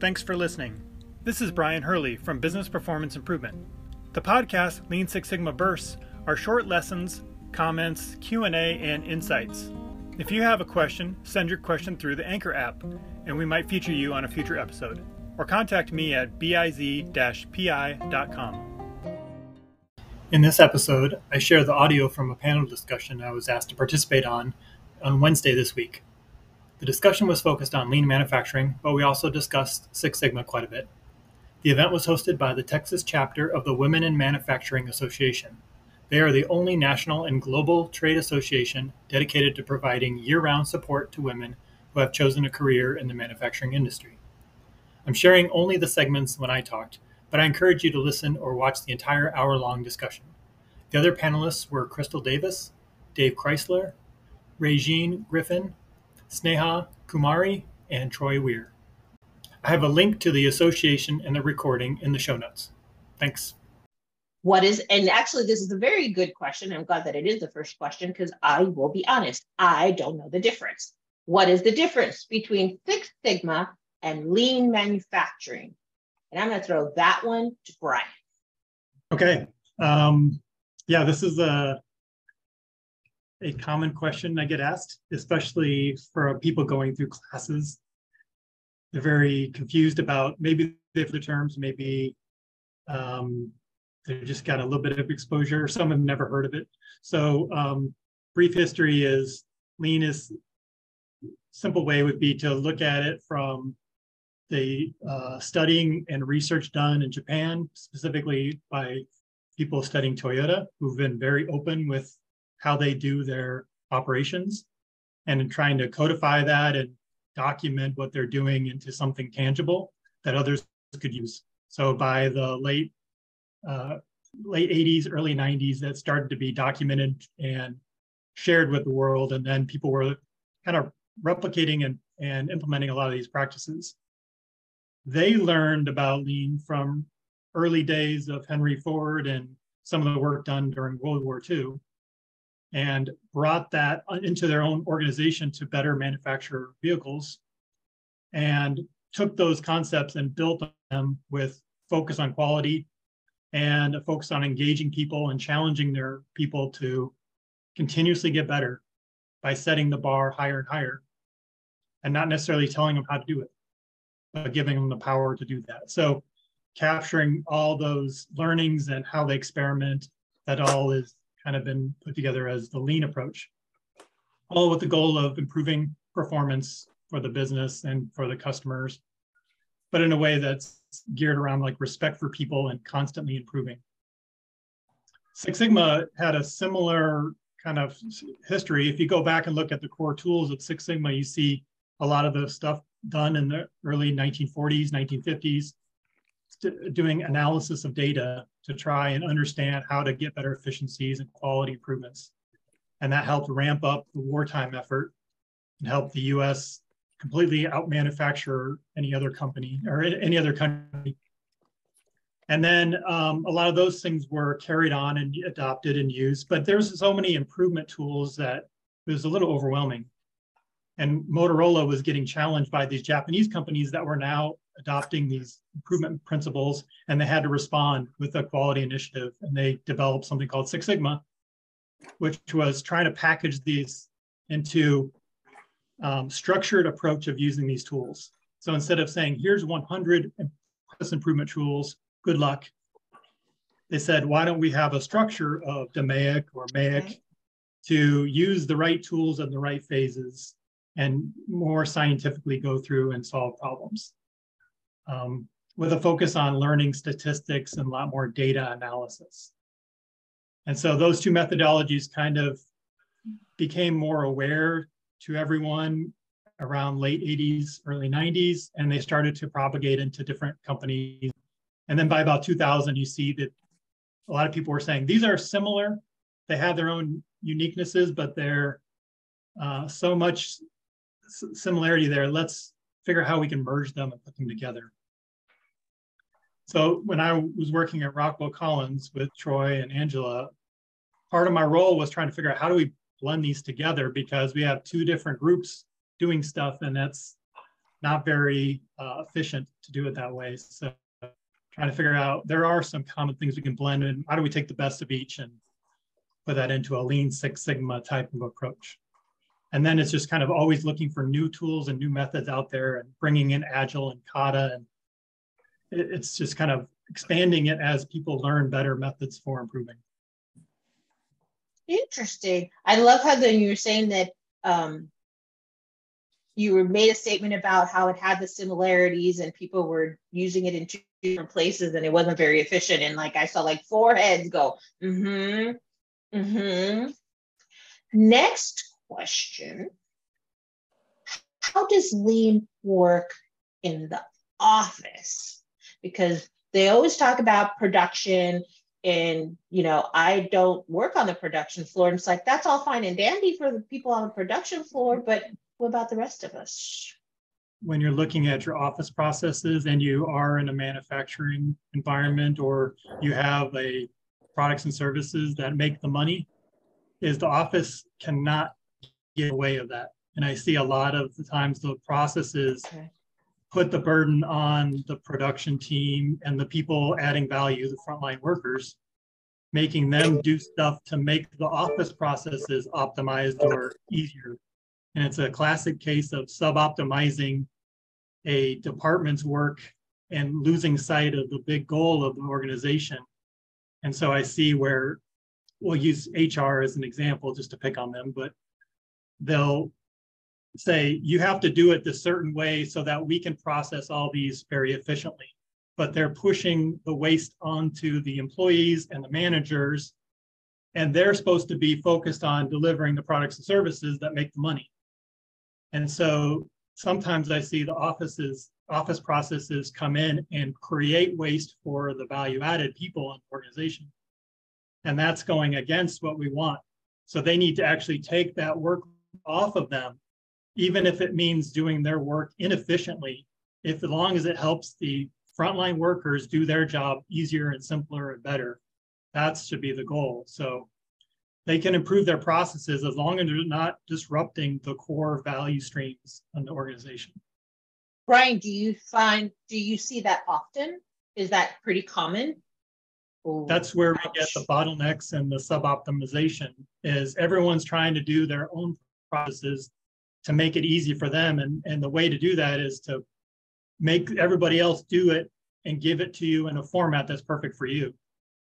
Thanks for listening. This is Brian Hurley from Business Performance Improvement. The podcast Lean Six Sigma Bursts are short lessons, comments, Q&A, and insights. If you have a question, send your question through the Anchor app, and we might feature you on a future episode. Or contact me at biz-pi.com. In this episode, I share the audio from a panel discussion I was asked to participate on on Wednesday this week. The discussion was focused on lean manufacturing, but we also discussed Six Sigma quite a bit. The event was hosted by the Texas chapter of the Women in Manufacturing Association. They are the only national and global trade association dedicated to providing year round support to women who have chosen a career in the manufacturing industry. I'm sharing only the segments when I talked, but I encourage you to listen or watch the entire hour long discussion. The other panelists were Crystal Davis, Dave Chrysler, Regine Griffin, Sneha Kumari, and Troy Weir. I have a link to the association and the recording in the show notes. Thanks. What is, and actually, this is a very good question. I'm glad that it is the first question because I will be honest, I don't know the difference. What is the difference between Six Sigma and lean manufacturing? And I'm going to throw that one to Brian. Okay. Um, yeah, this is a a common question I get asked, especially for people going through classes. They're very confused about maybe the terms, maybe um, they just got a little bit of exposure. Some have never heard of it. So um, brief history is lean is simple way would be to look at it from the uh, studying and research done in Japan, specifically by people studying Toyota, who've been very open with how they do their operations and in trying to codify that and document what they're doing into something tangible that others could use. So by the late uh, late 80s, early 90s, that started to be documented and shared with the world, and then people were kind of replicating and, and implementing a lot of these practices. They learned about lean from early days of Henry Ford and some of the work done during World War II and brought that uh, into their own organization to better manufacture vehicles and took those concepts and built them with focus on quality and a focus on engaging people and challenging their people to continuously get better by setting the bar higher and higher and not necessarily telling them how to do it but giving them the power to do that. So capturing all those learnings and how they experiment that all is kind of been put together as the lean approach, all with the goal of improving performance for the business and for the customers, but in a way that's geared around like respect for people and constantly improving. Six Sigma had a similar kind of history. If you go back and look at the core tools of Six Sigma, you see a lot of the stuff done in the early 1940s, 1950s, doing analysis of data to try and understand how to get better efficiencies and quality improvements. And that helped ramp up the wartime effort and help the US completely outmanufacture any other company or any other country. And then um, a lot of those things were carried on and adopted and used, but there's so many improvement tools that it was a little overwhelming. And Motorola was getting challenged by these Japanese companies that were now adopting these improvement principles and they had to respond with a quality initiative and they developed something called Six Sigma, which was trying to package these into um, structured approach of using these tools. So instead of saying, here's 100 process improvement tools, good luck, they said, why don't we have a structure of DMAIC or MAIC okay. to use the right tools in the right phases and more scientifically go through and solve problems um, with a focus on learning statistics and a lot more data analysis. And so those two methodologies kind of became more aware to everyone around late 80s, early 90s, and they started to propagate into different companies. And then by about 2000, you see that a lot of people were saying these are similar. They have their own uniquenesses, but they're uh, so much similarity there. Let's figure out how we can merge them and put them together. So when I was working at Rockwell Collins with Troy and Angela, part of my role was trying to figure out how do we blend these together because we have two different groups doing stuff and that's not very uh, efficient to do it that way. So trying to figure out there are some common things we can blend in. How do we take the best of each and put that into a lean Six Sigma type of approach? And then it's just kind of always looking for new tools and new methods out there and bringing in Agile and Kata. And it's just kind of expanding it as people learn better methods for improving. Interesting. I love how then you were saying that um, you made a statement about how it had the similarities and people were using it in two different places and it wasn't very efficient. And like I saw like four heads go, mm-hmm, mm-hmm. Next question. How does lean work in the office? Because they always talk about production and you know i don't work on the production floor and it's like that's all fine and dandy for the people on the production floor but what about the rest of us? When you're looking at your office processes and you are in a manufacturing environment or you have a products and services that make the money, is the office cannot get away of that. And I see a lot of the times the processes okay. put the burden on the production team and the people adding value, the frontline workers, making them do stuff to make the office processes optimized or easier and it's a classic case of suboptimizing a department's work and losing sight of the big goal of the organization. And so I see where we'll use HR as an example just to pick on them, but they'll say you have to do it this certain way so that we can process all these very efficiently. But they're pushing the waste onto the employees and the managers, and they're supposed to be focused on delivering the products and services that make the money. And so sometimes I see the offices, office processes come in and create waste for the value added people in the organization. And that's going against what we want. So they need to actually take that work off of them, even if it means doing their work inefficiently, if as long as it helps the frontline workers do their job easier and simpler and better. That should be the goal. So they can improve their processes as long as they're not disrupting the core value streams in the organization. Brian, do you find do you see that often? Is that pretty common? Ooh, That's where ouch. we get the bottlenecks and the suboptimization is everyone's trying to do their own processes to make it easy for them. And, and the way to do that is to make everybody else do it and give it to you in a format that's perfect for you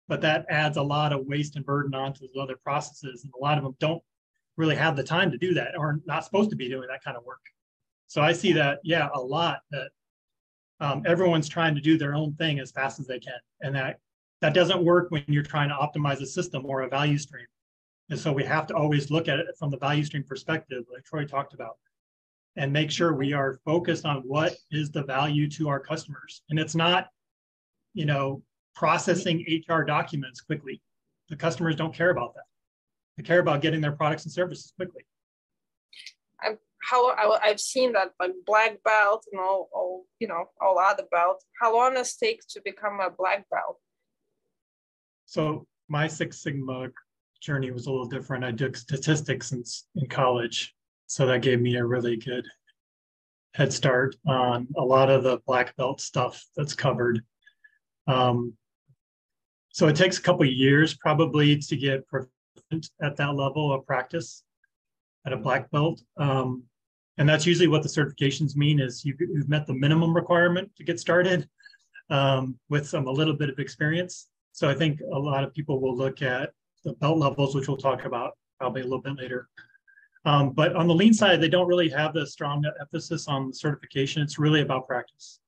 but that adds a lot of waste and burden onto those other processes. And a lot of them don't really have the time to do that or not supposed to be doing that kind of work. So I see that, yeah, a lot that um, everyone's trying to do their own thing as fast as they can. And that that doesn't work when you're trying to optimize a system or a value stream. And so we have to always look at it from the value stream perspective, like Troy talked about, and make sure we are focused on what is the value to our customers. And it's not, you know, processing HR documents quickly. The customers don't care about that. They care about getting their products and services quickly. I've, how I, have seen that like black belt and all, all you know all other belts. How long does it take to become a black belt? So my Six Sigma journey was a little different. I took statistics in, in college, so that gave me a really good head start on a lot of the black belt stuff that's covered. Um, so it takes a couple years probably to get proficient at that level of practice at a black belt. Um, and that's usually what the certifications mean is you, have met the minimum requirement to get started um, with some a little bit of experience. So I think a lot of people will look at the belt levels, which we'll talk about probably a little bit later. Um, but on the lean side, they don't really have the strong emphasis on certification. It's really about practice.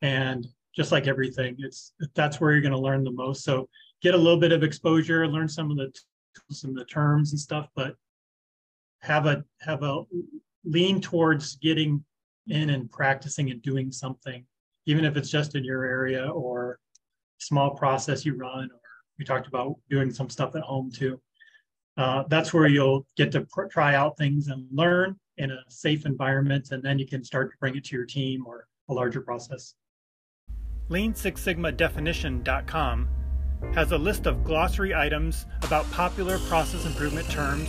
And just like everything. It's that's where you're going to learn the most. So get a little bit of exposure, learn some of the tools and the terms and stuff, but have a have a lean towards getting in and practicing and doing something, even if it's just in your area or small process you run, we talked about doing some stuff at home too. Uh, that's where you'll get to pr- try out things and learn in a safe environment, and then you can start to bring it to your team or a larger process. Lean Six Sigma Definition.com has a list of glossary items about popular process improvement terms,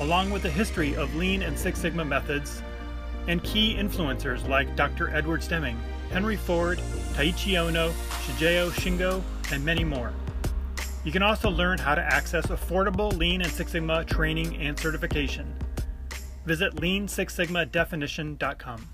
along with a history of Lean and Six Sigma methods, and key influencers like Dr. Edwards Deming, Henry Ford, Taiichi Ohno, Shigeo Shingo, and many more. You can also learn how to access affordable Lean and Six Sigma training and certification. Visit lean6sigmadefinition.com.